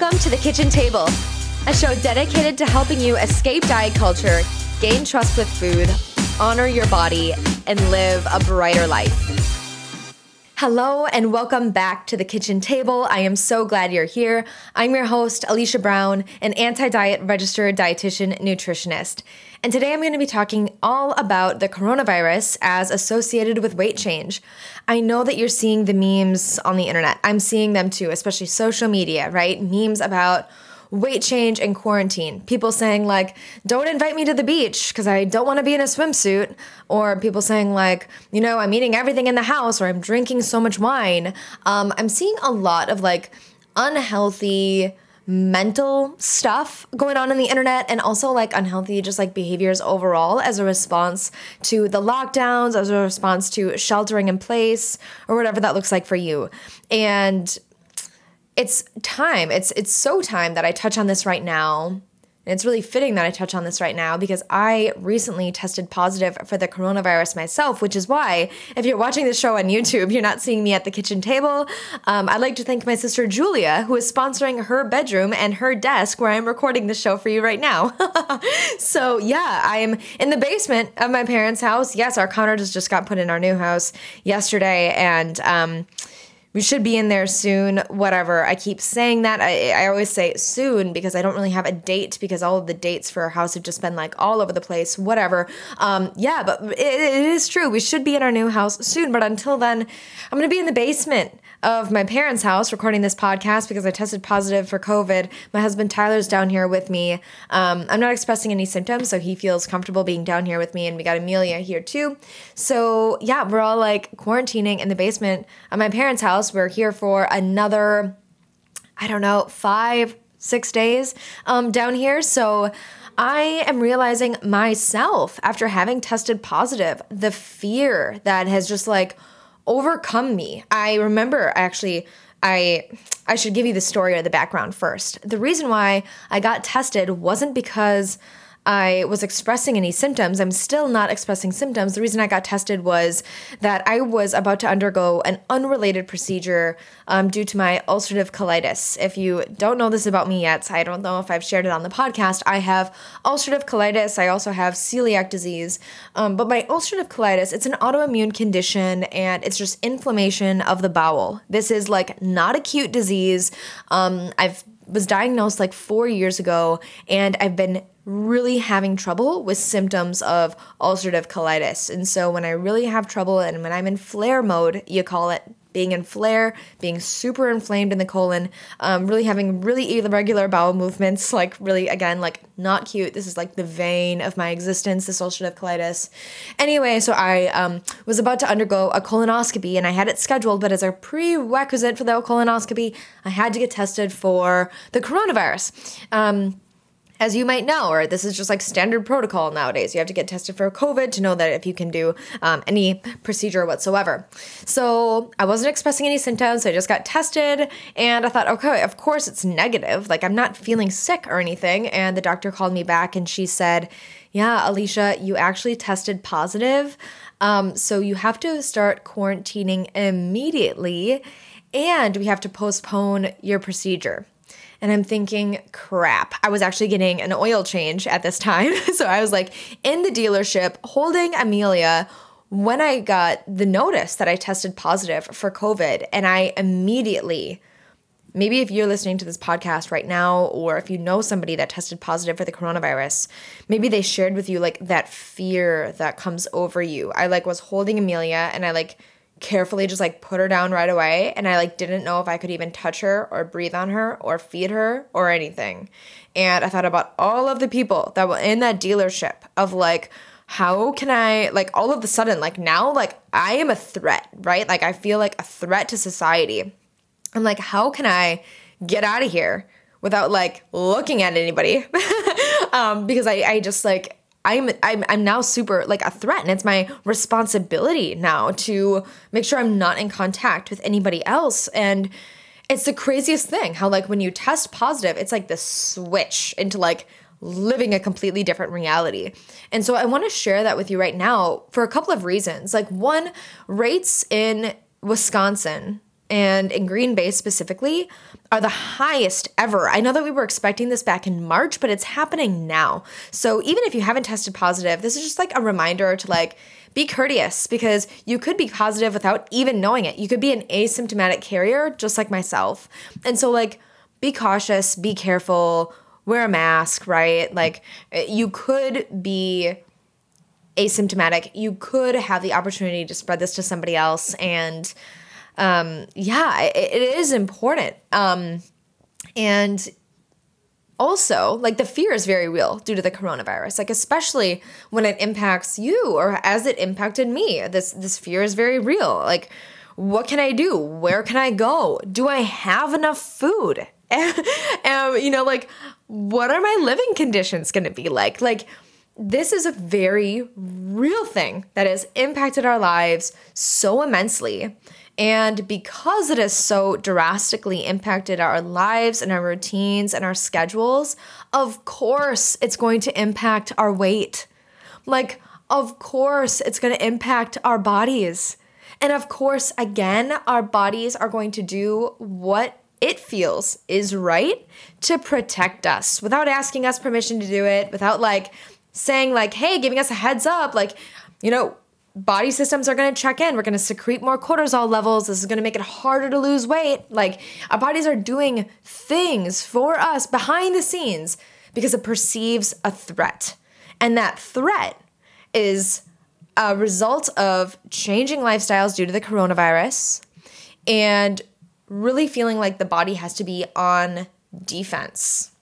Welcome to the Kitchen Table, a show dedicated to helping you escape diet culture, gain trust with food, honor your body, and live a brighter life. Hello, and welcome back to the Kitchen Table. I am so glad you're here. I'm your host, Alicia Brown, an anti diet registered dietitian nutritionist. And today I'm going to be talking all about the coronavirus as associated with weight change. I know that you're seeing the memes on the internet. I'm seeing them too, especially social media, right? Memes about weight change and quarantine. People saying, like, don't invite me to the beach because I don't want to be in a swimsuit. Or people saying, like, you know, I'm eating everything in the house or I'm drinking so much wine. Um, I'm seeing a lot of like unhealthy mental stuff going on in the internet and also like unhealthy just like behaviors overall as a response to the lockdowns as a response to sheltering in place or whatever that looks like for you. And it's time. It's it's so time that i touch on this right now and it's really fitting that I touch on this right now because I recently tested positive for the coronavirus myself, which is why, if you're watching this show on YouTube, you're not seeing me at the kitchen table. Um, I'd like to thank my sister Julia, who is sponsoring her bedroom and her desk where I'm recording the show for you right now. so, yeah, I am in the basement of my parents' house. Yes, our counter just got put in our new house yesterday. And, um, we should be in there soon, whatever. I keep saying that. I, I always say soon because I don't really have a date because all of the dates for our house have just been like all over the place, whatever. Um, yeah, but it, it is true. We should be in our new house soon. But until then, I'm going to be in the basement of my parents' house recording this podcast because I tested positive for COVID. My husband Tyler's down here with me. Um, I'm not expressing any symptoms, so he feels comfortable being down here with me, and we got Amelia here too. So yeah, we're all like quarantining in the basement of my parents' house. We're here for another, I don't know, five, six days um, down here. So. I am realizing myself after having tested positive, the fear that has just like overcome me. I remember actually I I should give you the story or the background first. The reason why I got tested wasn't because I was expressing any symptoms. I'm still not expressing symptoms. The reason I got tested was that I was about to undergo an unrelated procedure um, due to my ulcerative colitis. If you don't know this about me yet, I don't know if I've shared it on the podcast. I have ulcerative colitis. I also have celiac disease. Um, but my ulcerative colitis, it's an autoimmune condition and it's just inflammation of the bowel. This is like not acute disease. Um, I've was diagnosed like four years ago, and I've been really having trouble with symptoms of ulcerative colitis. And so when I really have trouble and when I'm in flare mode, you call it being in flare, being super inflamed in the colon, um, really having really irregular bowel movements, like really, again, like not cute. This is like the vein of my existence, this ulcerative colitis. Anyway, so I um, was about to undergo a colonoscopy and I had it scheduled, but as a prerequisite for the colonoscopy, I had to get tested for the coronavirus. Um, as you might know, or this is just like standard protocol nowadays. You have to get tested for COVID to know that if you can do um, any procedure whatsoever. So I wasn't expressing any symptoms. So I just got tested and I thought, okay, of course it's negative. Like I'm not feeling sick or anything. And the doctor called me back and she said, yeah, Alicia, you actually tested positive. Um, so you have to start quarantining immediately and we have to postpone your procedure. And I'm thinking, crap, I was actually getting an oil change at this time. so I was like in the dealership holding Amelia when I got the notice that I tested positive for COVID. And I immediately, maybe if you're listening to this podcast right now, or if you know somebody that tested positive for the coronavirus, maybe they shared with you like that fear that comes over you. I like was holding Amelia and I like carefully just like put her down right away and I like didn't know if I could even touch her or breathe on her or feed her or anything. And I thought about all of the people that were in that dealership of like how can I like all of a sudden like now like I am a threat, right? Like I feel like a threat to society. I'm like how can I get out of here without like looking at anybody? um because I I just like I'm, I'm I'm now super like a threat and it's my responsibility now to make sure I'm not in contact with anybody else and it's the craziest thing how like when you test positive it's like the switch into like living a completely different reality. And so I want to share that with you right now for a couple of reasons. Like one rates in Wisconsin and in Green Bay specifically are the highest ever. I know that we were expecting this back in March, but it's happening now. So even if you haven't tested positive, this is just like a reminder to like be courteous because you could be positive without even knowing it. You could be an asymptomatic carrier just like myself. And so like be cautious, be careful, wear a mask, right? Like you could be asymptomatic. You could have the opportunity to spread this to somebody else and um, yeah, it, it is important. Um, and also, like the fear is very real due to the coronavirus. Like especially when it impacts you or as it impacted me. This this fear is very real. Like what can I do? Where can I go? Do I have enough food? and, you know, like what are my living conditions going to be like? Like this is a very real thing that has impacted our lives so immensely. And because it has so drastically impacted our lives and our routines and our schedules, of course it's going to impact our weight. Like, of course it's going to impact our bodies. And of course, again, our bodies are going to do what it feels is right to protect us without asking us permission to do it, without like saying, like, hey, giving us a heads up, like, you know, body systems are going to check in. We're going to secrete more cortisol levels. This is going to make it harder to lose weight. Like our bodies are doing things for us behind the scenes because it perceives a threat. And that threat is a result of changing lifestyles due to the coronavirus and really feeling like the body has to be on defense.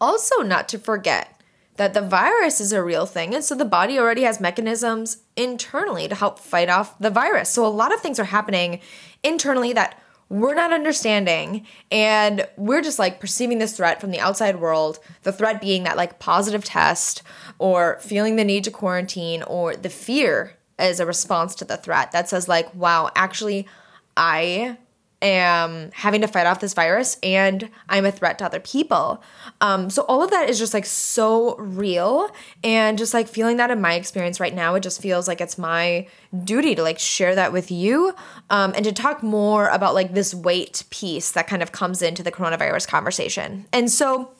Also, not to forget that the virus is a real thing. And so the body already has mechanisms internally to help fight off the virus. So a lot of things are happening internally that we're not understanding. And we're just like perceiving this threat from the outside world. The threat being that like positive test or feeling the need to quarantine or the fear as a response to the threat that says, like, wow, actually, I am having to fight off this virus and I'm a threat to other people. Um, so all of that is just like so real and just like feeling that in my experience right now, it just feels like it's my duty to like share that with you um, and to talk more about like this weight piece that kind of comes into the coronavirus conversation. And so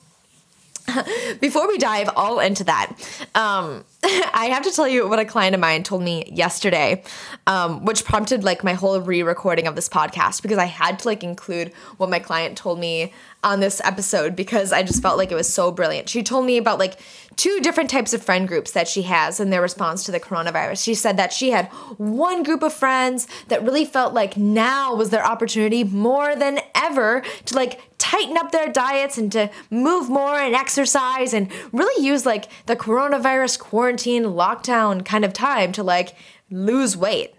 before we dive all into that, um, I have to tell you what a client of mine told me yesterday, um, which prompted like my whole re-recording of this podcast because I had to like include what my client told me on this episode because I just felt like it was so brilliant. She told me about like two different types of friend groups that she has in their response to the coronavirus. She said that she had one group of friends that really felt like now was their opportunity more than ever to like tighten up their diets and to move more and exercise and really use like the coronavirus quarantine lockdown kind of time to like lose weight.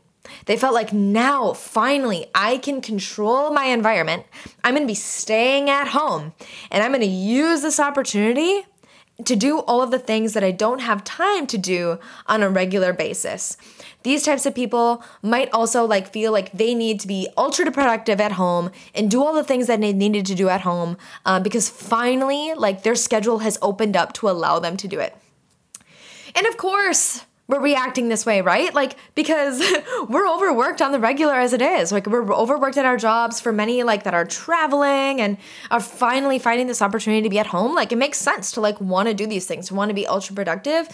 They felt like now, finally, I can control my environment. I'm gonna be staying at home and I'm gonna use this opportunity to do all of the things that I don't have time to do on a regular basis. These types of people might also like feel like they need to be ultra productive at home and do all the things that they needed to do at home uh, because finally, like their schedule has opened up to allow them to do it. And of course, we're reacting this way, right? Like, because we're overworked on the regular as it is. Like, we're overworked at our jobs for many, like, that are traveling and are finally finding this opportunity to be at home. Like, it makes sense to, like, want to do these things, want to be ultra productive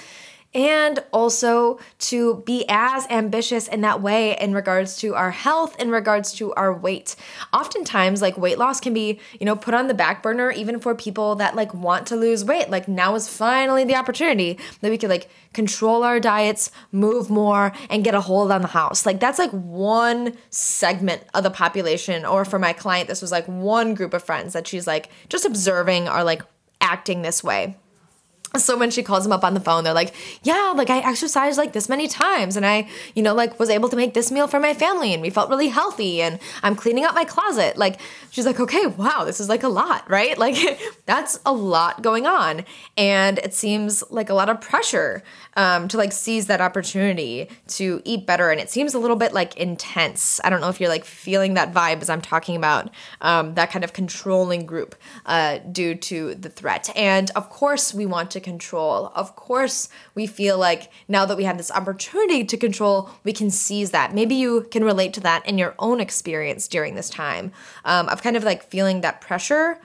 and also to be as ambitious in that way in regards to our health, in regards to our weight. Oftentimes, like weight loss can be, you know, put on the back burner even for people that like want to lose weight. Like now is finally the opportunity that we could like control our diets, move more, and get a hold on the house. Like that's like one segment of the population. Or for my client, this was like one group of friends that she's like just observing are like acting this way so when she calls them up on the phone they're like yeah like i exercised like this many times and i you know like was able to make this meal for my family and we felt really healthy and i'm cleaning up my closet. Like she's like okay wow this is like a lot right? Like that's a lot going on. And it seems like a lot of pressure um, to like seize that opportunity to eat better and it seems a little bit like intense. I don't know if you're like feeling that vibe as i'm talking about um, that kind of controlling group uh, due to the threat. And of course we want to control. Of course, we feel like now that we have this opportunity to control, we can seize that. Maybe you can relate to that in your own experience during this time um, of kind of like feeling that pressure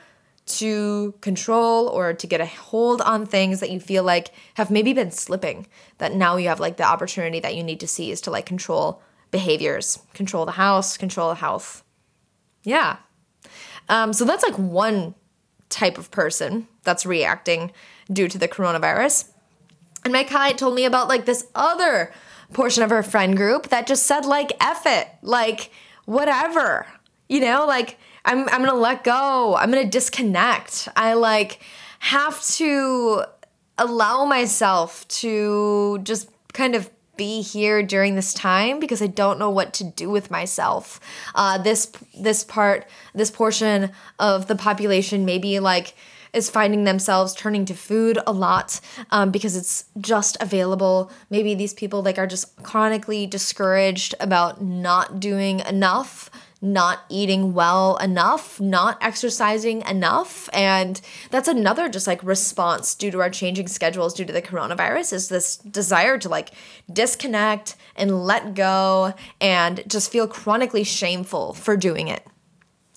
to control or to get a hold on things that you feel like have maybe been slipping that now you have like the opportunity that you need to seize to like control behaviors control the house control the health yeah um, so that's like one type of person that's reacting due to the coronavirus and my client told me about like this other portion of her friend group that just said like F it like whatever you know like I'm I'm gonna let go. I'm gonna disconnect. I like have to allow myself to just kind of be here during this time because I don't know what to do with myself. Uh, this this part, this portion of the population, maybe like is finding themselves turning to food a lot um, because it's just available. Maybe these people like are just chronically discouraged about not doing enough not eating well enough, not exercising enough. And that's another just like response due to our changing schedules due to the coronavirus is this desire to like disconnect and let go and just feel chronically shameful for doing it.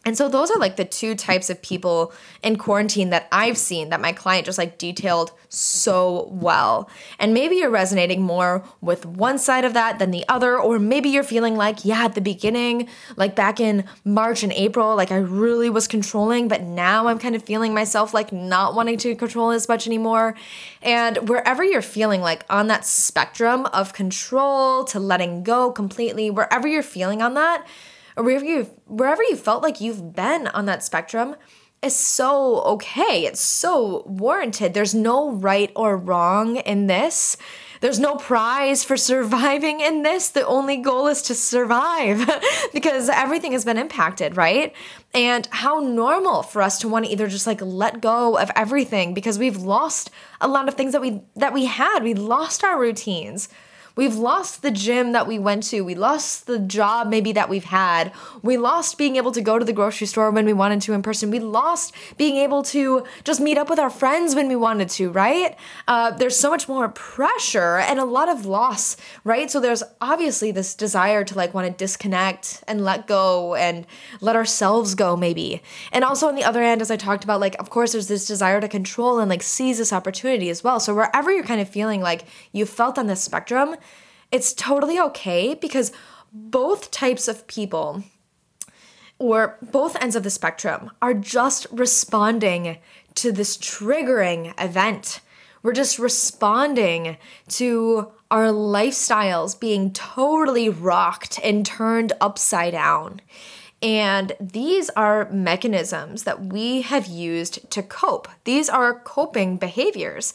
And so those are like the two types of people in quarantine that I've seen that my client just like detailed so well. And maybe you're resonating more with one side of that than the other, or maybe you're feeling like, yeah, at the beginning, like back in March and April, like I really was controlling, but now I'm kind of feeling myself like not wanting to control as much anymore. And wherever you're feeling like on that spectrum of control to letting go completely, wherever you're feeling on that, or wherever you wherever you felt like you've been on that spectrum is so okay. It's so warranted. There's no right or wrong in this. There's no prize for surviving in this. The only goal is to survive because everything has been impacted, right? And how normal for us to want to either just like let go of everything because we've lost a lot of things that we that we had. We lost our routines. We've lost the gym that we went to. We lost the job maybe that we've had. We lost being able to go to the grocery store when we wanted to in person. We lost being able to just meet up with our friends when we wanted to, right? Uh, there's so much more pressure and a lot of loss, right? So there's obviously this desire to like want to disconnect and let go and let ourselves go, maybe. And also on the other hand, as I talked about, like, of course, there's this desire to control and like seize this opportunity as well. So wherever you're kind of feeling like you felt on this spectrum, it's totally okay because both types of people or both ends of the spectrum are just responding to this triggering event. We're just responding to our lifestyles being totally rocked and turned upside down. And these are mechanisms that we have used to cope. These are coping behaviors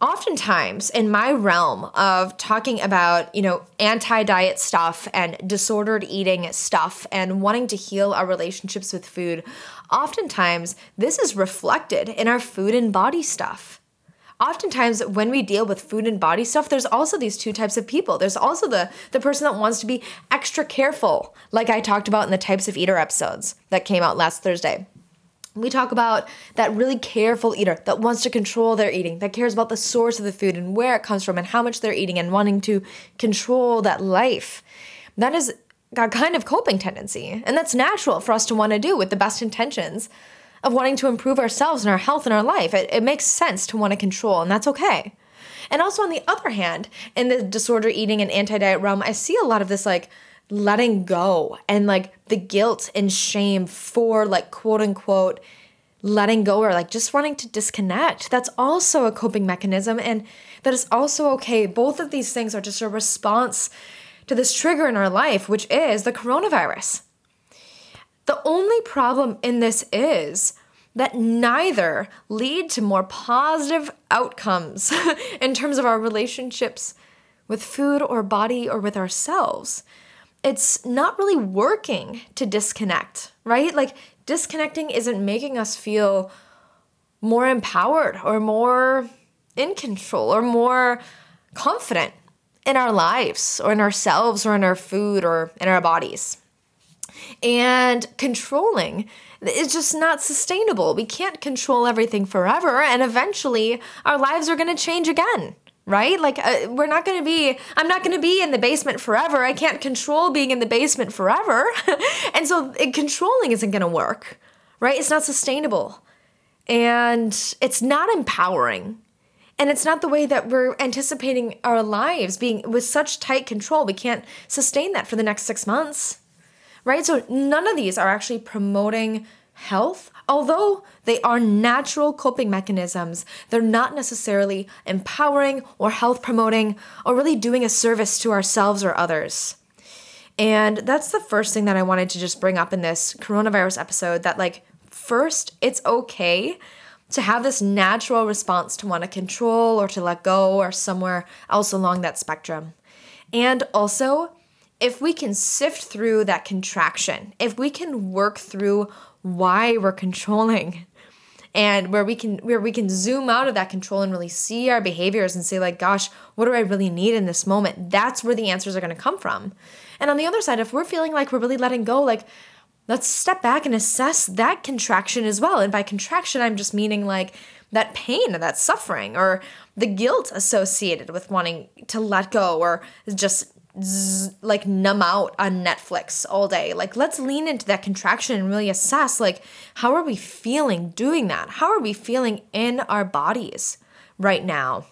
oftentimes in my realm of talking about you know anti-diet stuff and disordered eating stuff and wanting to heal our relationships with food oftentimes this is reflected in our food and body stuff. Oftentimes when we deal with food and body stuff there's also these two types of people. There's also the the person that wants to be extra careful like i talked about in the types of eater episodes that came out last thursday we talk about that really careful eater that wants to control their eating, that cares about the source of the food and where it comes from and how much they're eating and wanting to control that life. That is a kind of coping tendency. And that's natural for us to want to do with the best intentions of wanting to improve ourselves and our health and our life. It, it makes sense to want to control, and that's okay. And also, on the other hand, in the disorder eating and anti diet realm, I see a lot of this like, letting go and like the guilt and shame for like quote unquote letting go or like just wanting to disconnect. That's also a coping mechanism and that is also okay. Both of these things are just a response to this trigger in our life, which is the coronavirus. The only problem in this is that neither lead to more positive outcomes in terms of our relationships with food or body or with ourselves it's not really working to disconnect, right? Like disconnecting isn't making us feel more empowered or more in control or more confident in our lives or in ourselves or in our food or in our bodies. and controlling. is just not sustainable. We can't control everything forever, and eventually our lives are going to change again right? Like, uh, we're not gonna be, I'm not gonna be in the basement forever. I can't control being in the basement forever. and so it, controlling isn't gonna work, right? It's not sustainable. And it's not empowering. And it's not the way that we're anticipating our lives being with such tight control. We can't sustain that for the next six months, right? So none of these are actually promoting health, although they are natural coping mechanisms, they're not necessarily empowering or health promoting or really doing a service to ourselves or others. And that's the first thing that I wanted to just bring up in this coronavirus episode that, like, first, it's okay to have this natural response to want to control or to let go or somewhere else along that spectrum. And also, if we can sift through that contraction, if we can work through why we're controlling. And where we can where we can zoom out of that control and really see our behaviors and say like gosh what do i really need in this moment? That's where the answers are going to come from. And on the other side if we're feeling like we're really letting go like let's step back and assess that contraction as well. And by contraction i'm just meaning like that pain or that suffering or the guilt associated with wanting to let go or just z- like numb out on Netflix all day. Like let's lean into that contraction and really assess like how are we feeling doing that? How are we feeling in our bodies right now?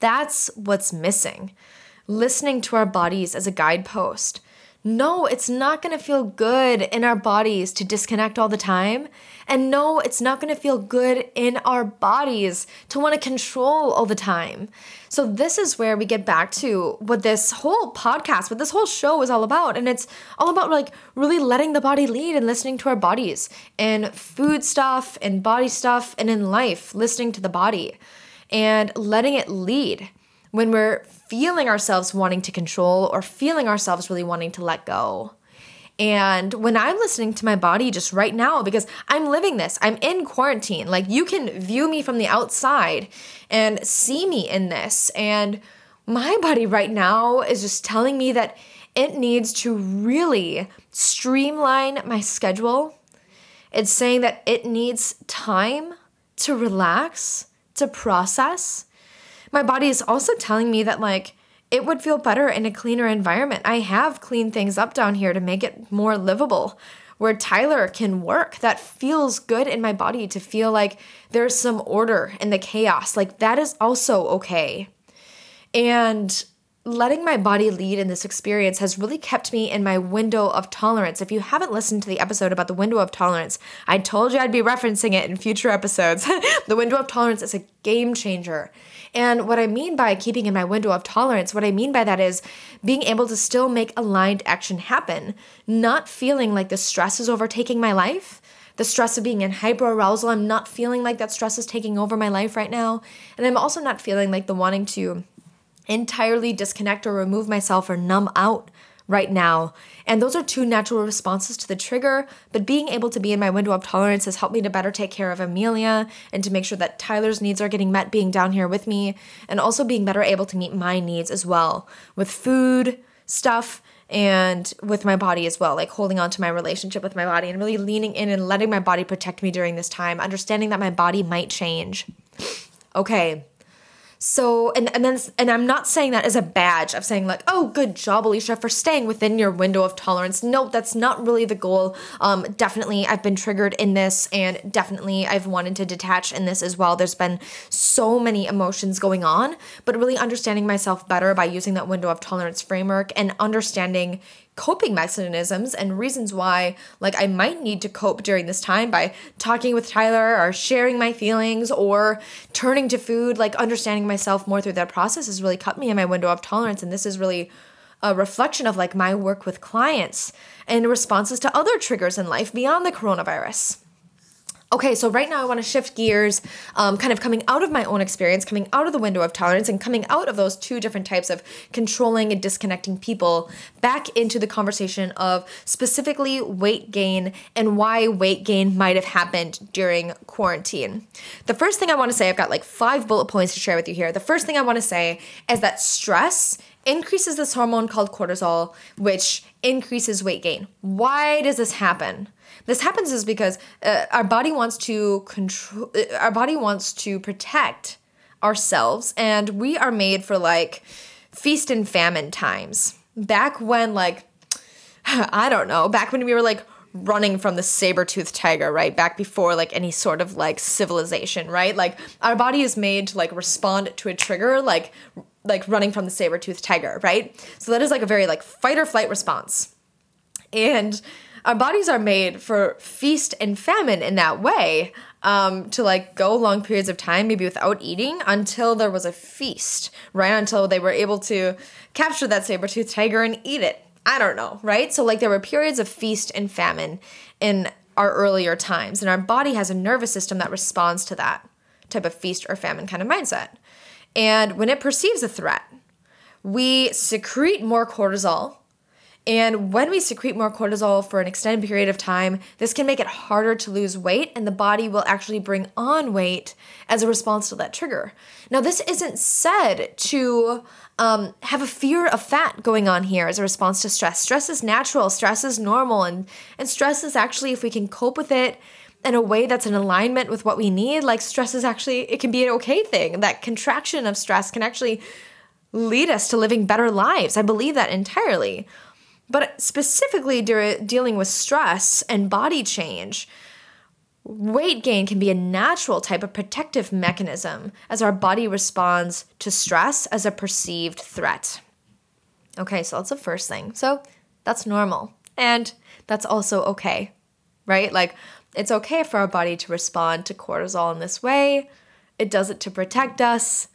That's what's missing. Listening to our bodies as a guidepost no, it's not gonna feel good in our bodies to disconnect all the time. And no, it's not gonna feel good in our bodies to wanna control all the time. So, this is where we get back to what this whole podcast, what this whole show is all about. And it's all about like really letting the body lead and listening to our bodies and food stuff and body stuff and in life, listening to the body and letting it lead when we're feeling ourselves wanting to control or feeling ourselves really wanting to let go. And when I'm listening to my body just right now, because I'm living this, I'm in quarantine. Like you can view me from the outside and see me in this. And my body right now is just telling me that it needs to really streamline my schedule. It's saying that it needs time to relax, to process, my body is also telling me that like it would feel better in a cleaner environment. I have cleaned things up down here to make it more livable where Tyler can work. That feels good in my body to feel like there's some order in the chaos. Like that is also okay. And letting my body lead in this experience has really kept me in my window of tolerance. If you haven't listened to the episode about the window of tolerance, I told you I'd be referencing it in future episodes. the window of tolerance is a game changer. And what I mean by keeping in my window of tolerance, what I mean by that is being able to still make aligned action happen, not feeling like the stress is overtaking my life the stress of being in hyperarousal. I'm not feeling like that stress is taking over my life right now. And I'm also not feeling like the wanting to entirely disconnect or remove myself or numb out right now. And those are two natural responses to the trigger. But being able to be in my window of tolerance has helped me to better take care of Amelia and to make sure that Tyler's needs are getting met being down here with me, and also being better able to meet my needs as well with food, stuff, and with my body as well, like holding on to my relationship with my body and really leaning in and letting my body protect me during this time, understanding that my body might change. Okay, so and and then and I'm not saying that as a badge of saying like, oh, good job, Alicia, for staying within your window of tolerance. No, that's not really the goal. Um, definitely, I've been triggered in this, and definitely I've wanted to detach in this as well. There's been so many emotions going on, but really understanding myself better by using that window of tolerance framework and understanding coping mechanisms and reasons why like I might need to cope during this time by talking with Tyler or sharing my feelings or turning to food like understanding myself more through that process has really cut me in my window of tolerance and this is really a reflection of like my work with clients and responses to other triggers in life beyond the coronavirus. Okay, so right now I want to shift gears, um, kind of coming out of my own experience, coming out of the window of tolerance, and coming out of those two different types of controlling and disconnecting people back into the conversation of specifically weight gain and why weight gain might have happened during quarantine. The first thing I want to say, I've got like five bullet points to share with you here. The first thing I want to say is that stress increases this hormone called cortisol, which increases weight gain. Why does this happen? This happens is because uh, our body wants to control. Uh, our body wants to protect ourselves, and we are made for like feast and famine times. Back when, like, I don't know, back when we were like running from the saber-toothed tiger, right? Back before like any sort of like civilization, right? Like our body is made to like respond to a trigger like like running from the saber-toothed tiger, right? So that is like a very like fight or flight response. And our bodies are made for feast and famine in that way um, to like go long periods of time, maybe without eating, until there was a feast, right? Until they were able to capture that saber toothed tiger and eat it. I don't know, right? So, like, there were periods of feast and famine in our earlier times, and our body has a nervous system that responds to that type of feast or famine kind of mindset. And when it perceives a threat, we secrete more cortisol and when we secrete more cortisol for an extended period of time, this can make it harder to lose weight, and the body will actually bring on weight as a response to that trigger. Now, this isn't said to um, have a fear of fat going on here as a response to stress. Stress is natural, stress is normal, and, and stress is actually, if we can cope with it, in a way that's in alignment with what we need, like stress is actually, it can be an okay thing. That contraction of stress can actually lead us to living better lives. I believe that entirely. But specifically de- dealing with stress and body change, weight gain can be a natural type of protective mechanism as our body responds to stress as a perceived threat. Okay, so that's the first thing. So that's normal. And that's also okay, right? Like, it's okay for our body to respond to cortisol in this way. It does it to protect us.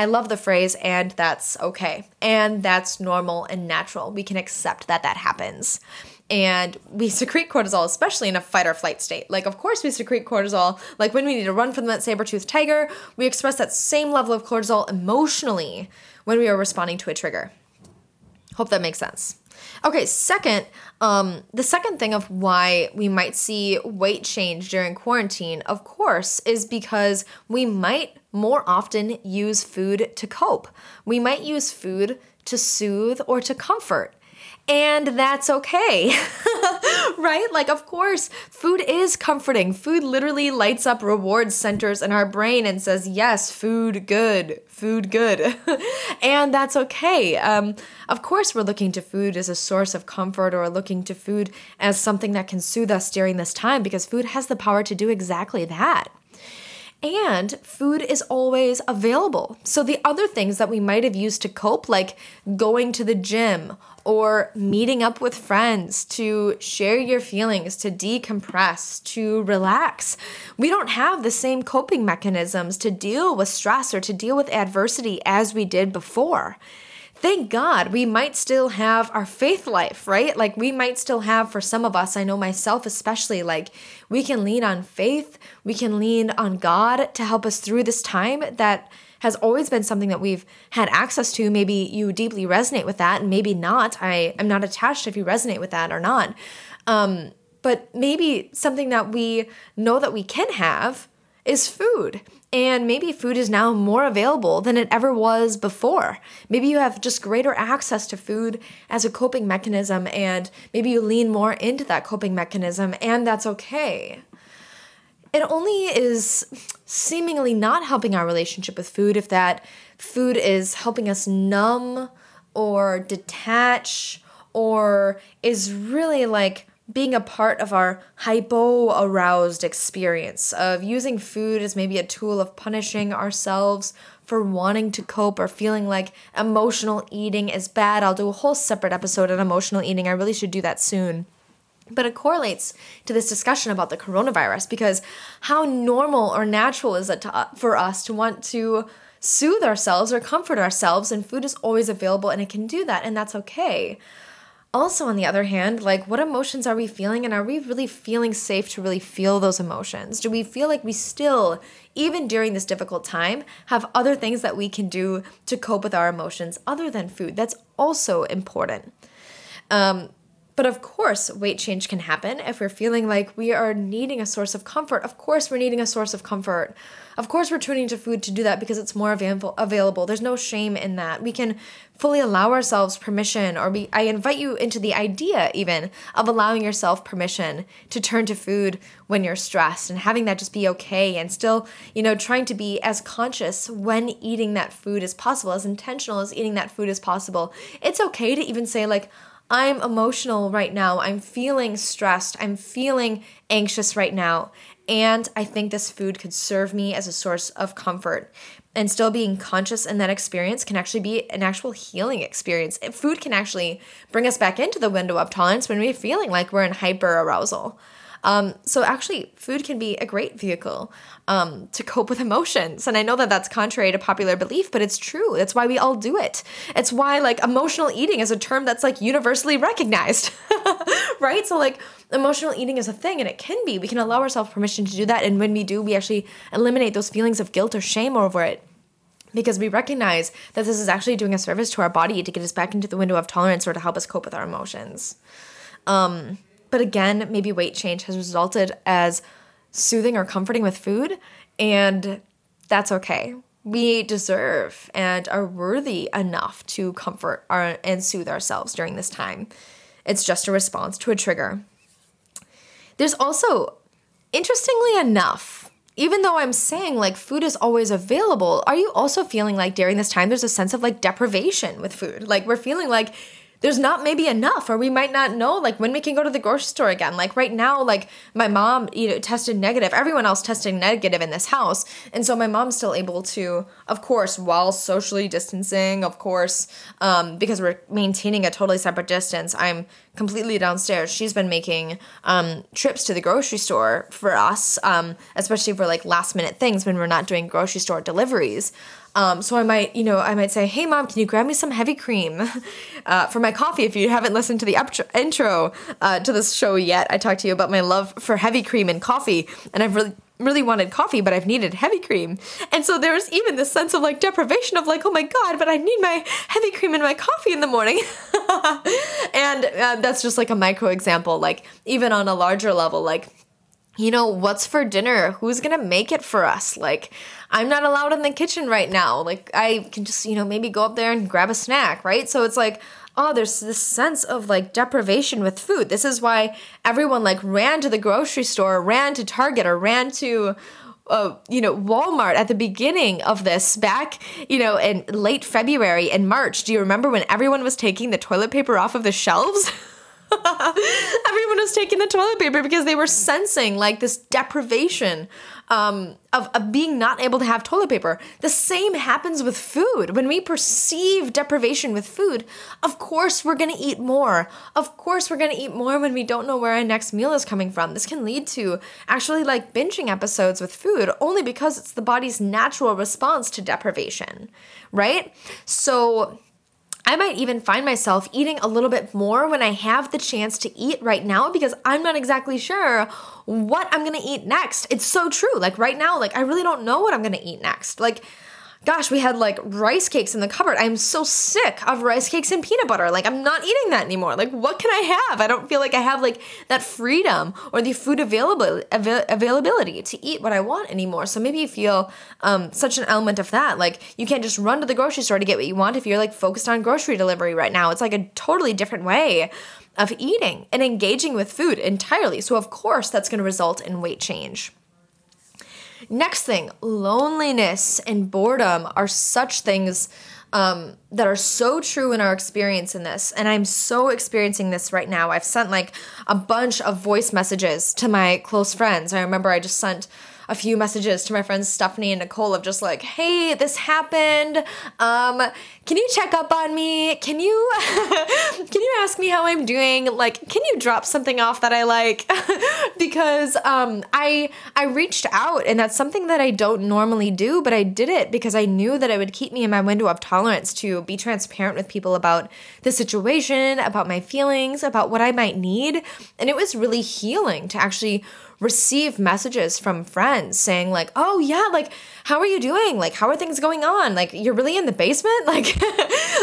I love the phrase, and that's okay. And that's normal and natural. We can accept that that happens. And we secrete cortisol, especially in a fight or flight state. Like, of course, we secrete cortisol. Like, when we need to run from that saber toothed tiger, we express that same level of cortisol emotionally when we are responding to a trigger. Hope that makes sense. Okay, second, um, the second thing of why we might see weight change during quarantine, of course, is because we might more often use food to cope. We might use food to soothe or to comfort and that's okay. right? Like, of course, food is comforting. Food literally lights up reward centers in our brain and says, yes, food good, food good. and that's okay. Um, of course, we're looking to food as a source of comfort or looking to food as something that can soothe us during this time because food has the power to do exactly that. And food is always available. So, the other things that we might have used to cope, like going to the gym or meeting up with friends to share your feelings, to decompress, to relax, we don't have the same coping mechanisms to deal with stress or to deal with adversity as we did before thank God we might still have our faith life, right? Like we might still have, for some of us, I know myself especially, like we can lean on faith, we can lean on God to help us through this time that has always been something that we've had access to. Maybe you deeply resonate with that, and maybe not. I am not attached if you resonate with that or not. Um, but maybe something that we know that we can have is food. And maybe food is now more available than it ever was before. Maybe you have just greater access to food as a coping mechanism, and maybe you lean more into that coping mechanism, and that's okay. It only is seemingly not helping our relationship with food if that food is helping us numb or detach or is really like being a part of our hypo aroused experience of using food as maybe a tool of punishing ourselves for wanting to cope or feeling like emotional eating is bad. I'll do a whole separate episode on emotional eating. I really should do that soon. But it correlates to this discussion about the coronavirus because how normal or natural is it to, uh, for us to want to soothe ourselves or comfort ourselves? And food is always available and it can do that, and that's okay. Also, on the other hand, like what emotions are we feeling and are we really feeling safe to really feel those emotions? Do we feel like we still, even during this difficult time, have other things that we can do to cope with our emotions other than food? That's also important. Um, But of course, weight change can happen if we're feeling like we are needing a source of comfort. Of course, we're needing a source of comfort. Of course, we're tuning to food to do that because it's more available. Available. There's no shame in that. We can fully allow ourselves permission, or we, I invite you into the idea even of allowing yourself permission to turn to food when you're stressed and having that just be okay, and still, you know, trying to be as conscious when eating that food as possible, as intentional as eating that food as possible. It's okay to even say like I'm emotional right now. I'm feeling stressed. I'm feeling anxious right now. And I think this food could serve me as a source of comfort. And still being conscious in that experience can actually be an actual healing experience. Food can actually bring us back into the window of tolerance when we're feeling like we're in hyper arousal. Um, so actually, food can be a great vehicle um, to cope with emotions. And I know that that's contrary to popular belief, but it's true. That's why we all do it. It's why like emotional eating is a term that's like universally recognized, right? So like emotional eating is a thing and it can be. We can allow ourselves permission to do that. And when we do, we actually eliminate those feelings of guilt or shame over it because we recognize that this is actually doing a service to our body to get us back into the window of tolerance or to help us cope with our emotions. Um, but again, maybe weight change has resulted as soothing or comforting with food, and that's okay. We deserve and are worthy enough to comfort our, and soothe ourselves during this time. It's just a response to a trigger. There's also, interestingly enough, even though I'm saying like food is always available, are you also feeling like during this time there's a sense of like deprivation with food? Like we're feeling like there's not maybe enough or we might not know like when we can go to the grocery store again. Like right now like my mom you know tested negative. Everyone else tested negative in this house. And so my mom's still able to of course while socially distancing of course um, because we're maintaining a totally separate distance i'm completely downstairs. She's been making um, trips to the grocery store for us um, especially for like last minute things when we're not doing grocery store deliveries um, so I might, you know, I might say, "Hey, mom, can you grab me some heavy cream uh, for my coffee?" If you haven't listened to the intro uh, to this show yet, I talked to you about my love for heavy cream and coffee, and I've really really wanted coffee, but I've needed heavy cream. And so there's even this sense of like deprivation of like, oh my God, but I need my heavy cream in my coffee in the morning. and uh, that's just like a micro example. Like, even on a larger level, like, you know, what's for dinner? Who's gonna make it for us? Like, I'm not allowed in the kitchen right now. Like, I can just, you know, maybe go up there and grab a snack, right? So it's like, oh, there's this sense of like deprivation with food. This is why everyone like ran to the grocery store, ran to Target, or ran to uh, you know, Walmart at the beginning of this back, you know, in late February and March. Do you remember when everyone was taking the toilet paper off of the shelves? Everyone was taking the toilet paper because they were sensing like this deprivation um, of, of being not able to have toilet paper. The same happens with food. When we perceive deprivation with food, of course we're gonna eat more. Of course we're gonna eat more when we don't know where our next meal is coming from. This can lead to actually like binging episodes with food only because it's the body's natural response to deprivation, right? So, I might even find myself eating a little bit more when I have the chance to eat right now because I'm not exactly sure what I'm gonna eat next. It's so true. Like right now, like I really don't know what I'm gonna eat next. Like gosh, we had like rice cakes in the cupboard. I'm so sick of rice cakes and peanut butter. Like, I'm not eating that anymore. Like, what can I have? I don't feel like I have like that freedom or the food available avail- availability to eat what I want anymore. So maybe you feel um, such an element of that. Like, you can't just run to the grocery store to get what you want if you're like focused on grocery delivery right now. It's like a totally different way of eating and engaging with food entirely. So, of course, that's going to result in weight change. Next thing, loneliness and boredom are such things um, that are so true in our experience in this. And I'm so experiencing this right now. I've sent like a bunch of voice messages to my close friends. I remember I just sent a few messages to my friends Stephanie and Nicole of just like, hey, this happened. Um, can you check up on me? Can you can you ask me how I'm doing? Like, can you drop something off that I like? because um, I I reached out and that's something that I don't normally do, but I did it because I knew that it would keep me in my window of tolerance to be transparent with people about the situation, about my feelings, about what I might need. And it was really healing to actually receive messages from friends saying like, "Oh yeah, like how are you doing? Like how are things going on? Like you're really in the basement?" Like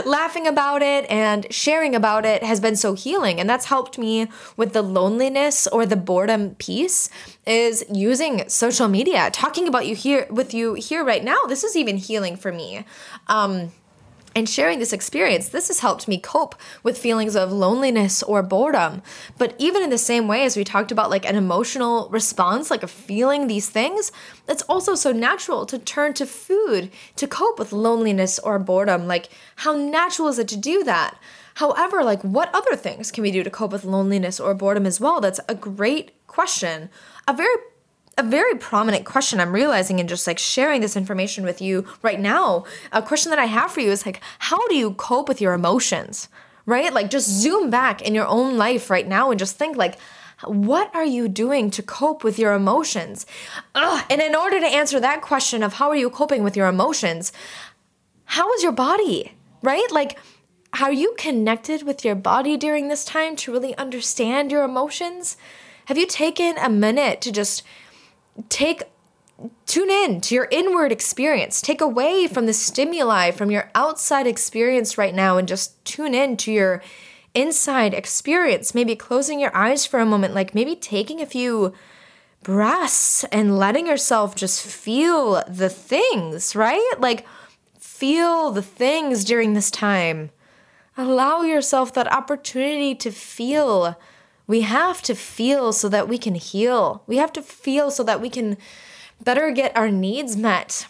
laughing about it and sharing about it has been so healing and that's helped me with the loneliness or the boredom piece is using social media. Talking about you here with you here right now. This is even healing for me. Um and sharing this experience, this has helped me cope with feelings of loneliness or boredom. But even in the same way as we talked about, like an emotional response, like a feeling these things, it's also so natural to turn to food to cope with loneliness or boredom. Like, how natural is it to do that? However, like, what other things can we do to cope with loneliness or boredom as well? That's a great question. A very a very prominent question I'm realizing and just like sharing this information with you right now. A question that I have for you is like, how do you cope with your emotions? Right? Like, just zoom back in your own life right now and just think, like, what are you doing to cope with your emotions? Ugh. And in order to answer that question of how are you coping with your emotions, how is your body? Right? Like, are you connected with your body during this time to really understand your emotions? Have you taken a minute to just take tune in to your inward experience. Take away from the stimuli from your outside experience right now and just tune in to your inside experience. Maybe closing your eyes for a moment, like maybe taking a few breaths and letting yourself just feel the things, right? Like feel the things during this time. Allow yourself that opportunity to feel we have to feel so that we can heal. We have to feel so that we can better get our needs met.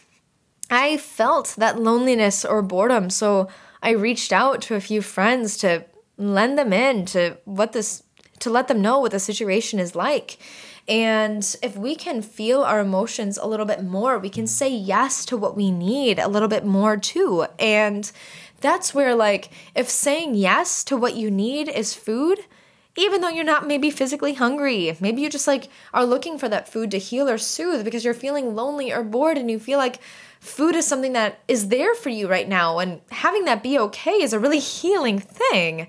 I felt that loneliness or boredom, so I reached out to a few friends to lend them in to what this to let them know what the situation is like. And if we can feel our emotions a little bit more, we can say yes to what we need a little bit more too. And that's where, like, if saying yes to what you need is food, even though you're not maybe physically hungry. Maybe you just like are looking for that food to heal or soothe because you're feeling lonely or bored and you feel like food is something that is there for you right now and having that be okay is a really healing thing.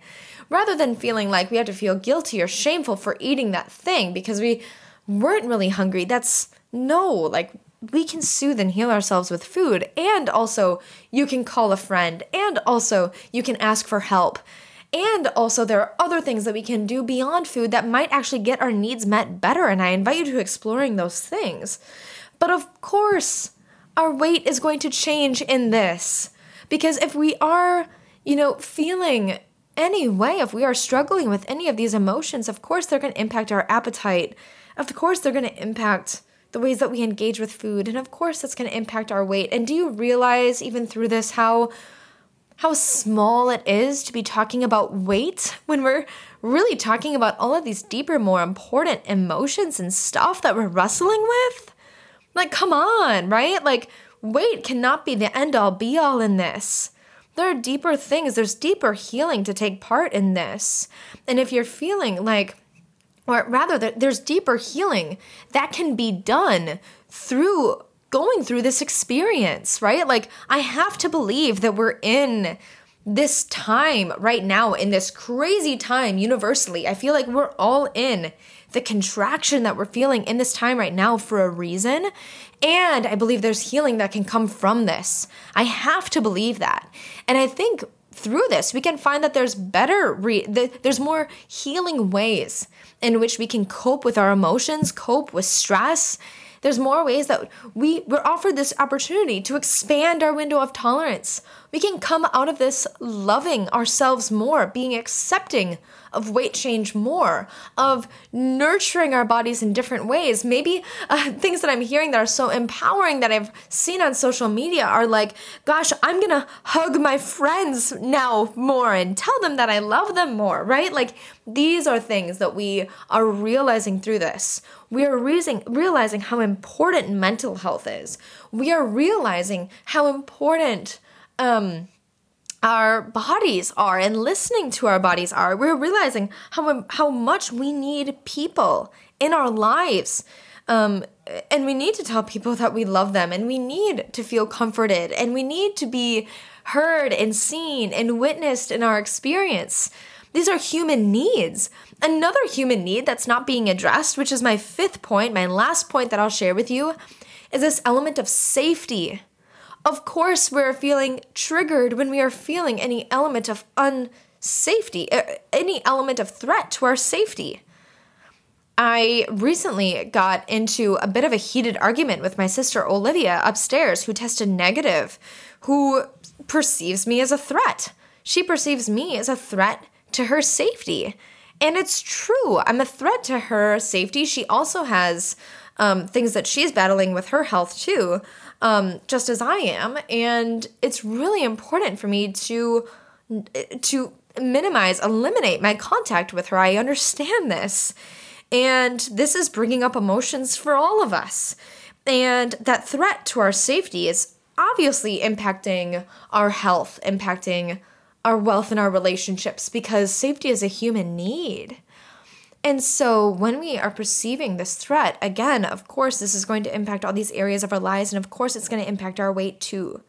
Rather than feeling like we have to feel guilty or shameful for eating that thing because we weren't really hungry. That's no, like we can soothe and heal ourselves with food and also you can call a friend and also you can ask for help and also, there are other things that we can do beyond food that might actually get our needs met better. And I invite you to exploring those things. But of course, our weight is going to change in this. Because if we are, you know, feeling any way, if we are struggling with any of these emotions, of course they're going to impact our appetite. Of course, they're going to impact the ways that we engage with food. And of course, that's going to impact our weight. And do you realize, even through this, how how small it is to be talking about weight when we're really talking about all of these deeper, more important emotions and stuff that we're wrestling with? Like, come on, right? Like, weight cannot be the end all be all in this. There are deeper things, there's deeper healing to take part in this. And if you're feeling like, or rather, there's deeper healing that can be done through going through this experience, right? Like, I have to believe that we're in this time right now, in this crazy time universally. I feel like we're all in the contraction that we're feeling in this time right now for a reason. And I believe there's healing that can come from this. I have to believe that. And I think through this, we can find that there's better, re- there's more healing ways in which we can cope with our emotions, cope with stress, there's more ways that we, we're offered this opportunity to expand our window of tolerance. We can come out of this loving ourselves more, being accepting of weight change more, of nurturing our bodies in different ways. Maybe uh, things that I'm hearing that are so empowering that I've seen on social media are like, gosh, I'm gonna hug my friends now more and tell them that I love them more, right? Like, these are things that we are realizing through this. We are realizing, realizing how important mental health is. We are realizing how important um, our bodies are and listening to our bodies are. We're realizing how how much we need people in our lives. Um, and we need to tell people that we love them and we need to feel comforted and we need to be heard and seen and witnessed in our experience. These are human needs. Another human need that's not being addressed, which is my fifth point, my last point that I'll share with you, is this element of safety. Of course, we're feeling triggered when we are feeling any element of unsafety, uh, any element of threat to our safety. I recently got into a bit of a heated argument with my sister Olivia upstairs, who tested negative, who perceives me as a threat. She perceives me as a threat to her safety. And it's true. I'm a threat to her safety. She also has um, things that she's battling with her health too, um, just as I am. And it's really important for me to to minimize, eliminate my contact with her. I understand this. And this is bringing up emotions for all of us. And that threat to our safety is obviously impacting our health, impacting our wealth and our relationships because safety is a human need. And so, when we are perceiving this threat, again, of course, this is going to impact all these areas of our lives, and of course, it's going to impact our weight too.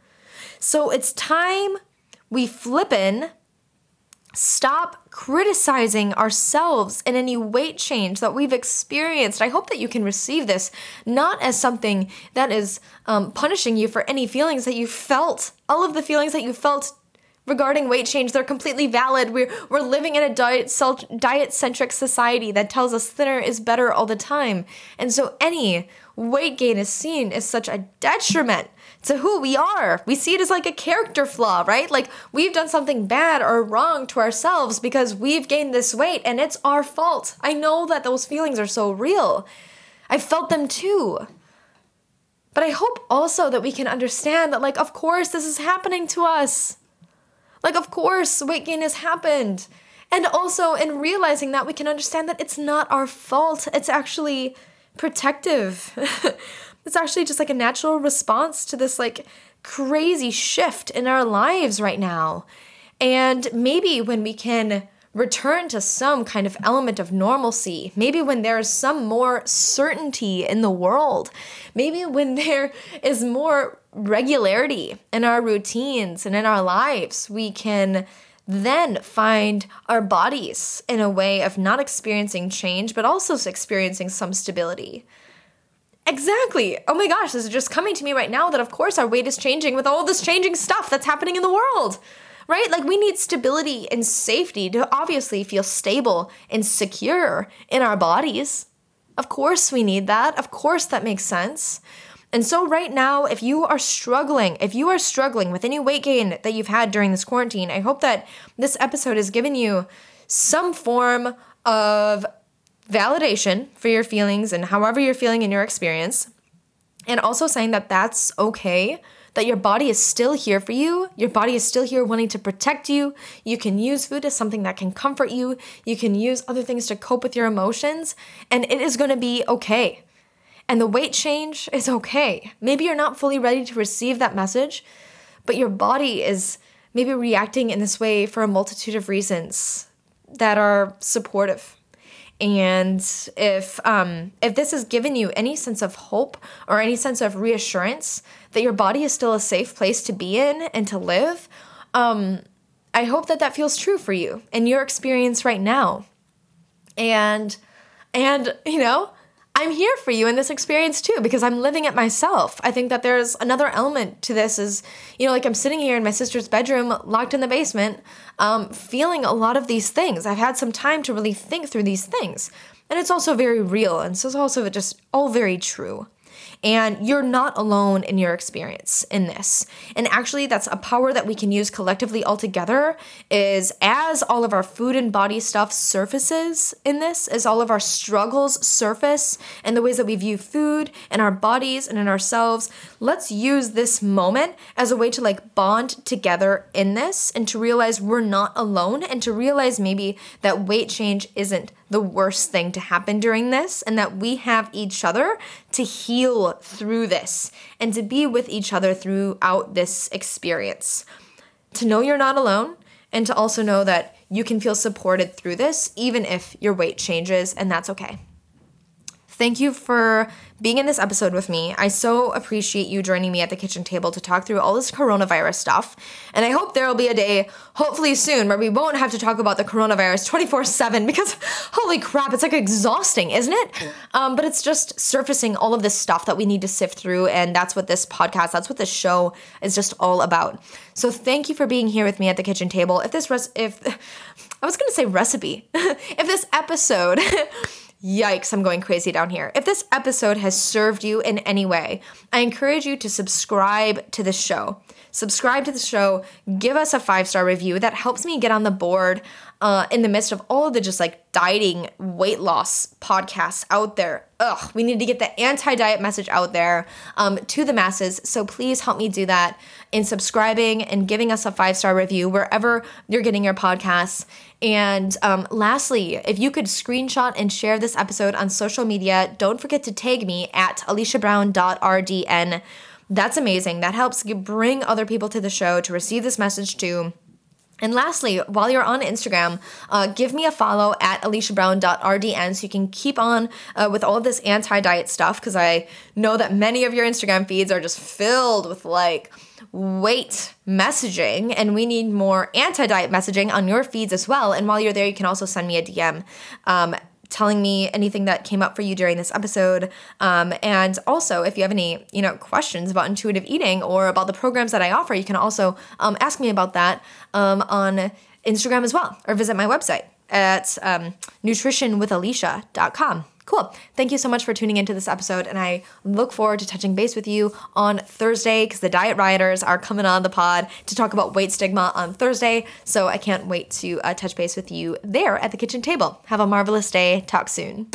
So, it's time we flip in, stop criticizing ourselves and any weight change that we've experienced. I hope that you can receive this not as something that is um, punishing you for any feelings that you felt, all of the feelings that you felt regarding weight change they're completely valid. We're we're living in a diet diet centric society that tells us thinner is better all the time. And so any weight gain is seen as such a detriment to who we are. We see it as like a character flaw right? Like we've done something bad or wrong to ourselves because we've gained this weight and it's our fault. I know that those feelings are so real. I felt them too. But I hope also that we can understand that, like, of course, this is happening to us. Like, of course, weight gain has happened. And also, in realizing that, we can understand that it's not our fault. It's actually protective. it's actually just like a natural response to this, like, crazy shift in our lives right now. And maybe when we can return to some kind of element of normalcy. Maybe when there is some more certainty in the world. Maybe when there is more regularity in our routines and in our lives, we can then find our bodies in a way of not experiencing change, but also experiencing some stability. Exactly. Oh my gosh, this is just coming to me right now that, of course, our weight is changing with all this changing stuff that's happening in the world right? Like we need stability and safety to obviously feel stable and secure in our bodies. Of course, we need that. Of course, that makes sense. And so, right now, if you are struggling, if you are struggling with any weight gain that you've had during this quarantine, I hope that this episode has given you some form of validation for your feelings and however you're feeling in your experience. And also saying that that's okay that your body is still here for you. Your body is still here wanting to protect you. You can use food as something that can comfort you. You can use other things to cope with your emotions, and it is going to be okay. And the weight change is okay. Maybe you're not fully ready to receive that message, but your body is maybe reacting in this way for a multitude of reasons that are supportive. And if um, if this has given you any sense of hope or any sense of reassurance that your body is still a safe place to be in and to live, um, I hope that that feels true for you in your experience right now. And and you know, I'm here for you in this experience too because I'm living it myself. I think that there's another element to this is, you know, like I'm sitting here in my sister's bedroom, locked in the basement, um, feeling a lot of these things. I've had some time to really think through these things. And it's also very real. And so it's also just all very true. And you're not alone in your experience in this. And actually, that's a power that we can use collectively all together is as all of our food and body stuff surfaces in this, as all of our struggles surface and the ways that we view food and our bodies and in ourselves, let's use this moment as a way to like bond together in this and to realize we're not alone and to realize maybe that weight change isn't the worst thing to happen during this and that we have each other to heal through this and to be with each other throughout this experience. To know you're not alone and to also know that you can feel supported through this even if your weight changes and that's okay. Thank you for being in this episode with me. I so appreciate you joining me at the kitchen table to talk through all this coronavirus stuff. And I hope there will be a day, hopefully soon, where we won't have to talk about the coronavirus 24 7 because holy crap, it's like exhausting, isn't it? Um, but it's just surfacing all of this stuff that we need to sift through. And that's what this podcast, that's what this show is just all about. So thank you for being here with me at the kitchen table. If this, res- if, I was gonna say recipe, if this episode, Yikes, I'm going crazy down here. If this episode has served you in any way, I encourage you to subscribe to the show. Subscribe to the show, give us a five star review. That helps me get on the board uh, in the midst of all of the just like dieting weight loss podcasts out there. Ugh, we need to get the anti diet message out there um, to the masses. So please help me do that in subscribing and giving us a five star review wherever you're getting your podcasts. And um, lastly, if you could screenshot and share this episode on social media, don't forget to tag me at aliciabrown.rdn. That's amazing. That helps bring other people to the show to receive this message too. And lastly, while you're on Instagram, uh, give me a follow at aliciabrown.rdn so you can keep on uh, with all of this anti diet stuff because I know that many of your Instagram feeds are just filled with like weight messaging, and we need more anti diet messaging on your feeds as well. And while you're there, you can also send me a DM. Um, telling me anything that came up for you during this episode um, and also if you have any you know questions about intuitive eating or about the programs that i offer you can also um, ask me about that um, on instagram as well or visit my website at um, nutritionwithalicia.com Cool. Thank you so much for tuning into this episode, and I look forward to touching base with you on Thursday because the Diet Rioters are coming on the pod to talk about weight stigma on Thursday. So I can't wait to uh, touch base with you there at the kitchen table. Have a marvelous day. Talk soon.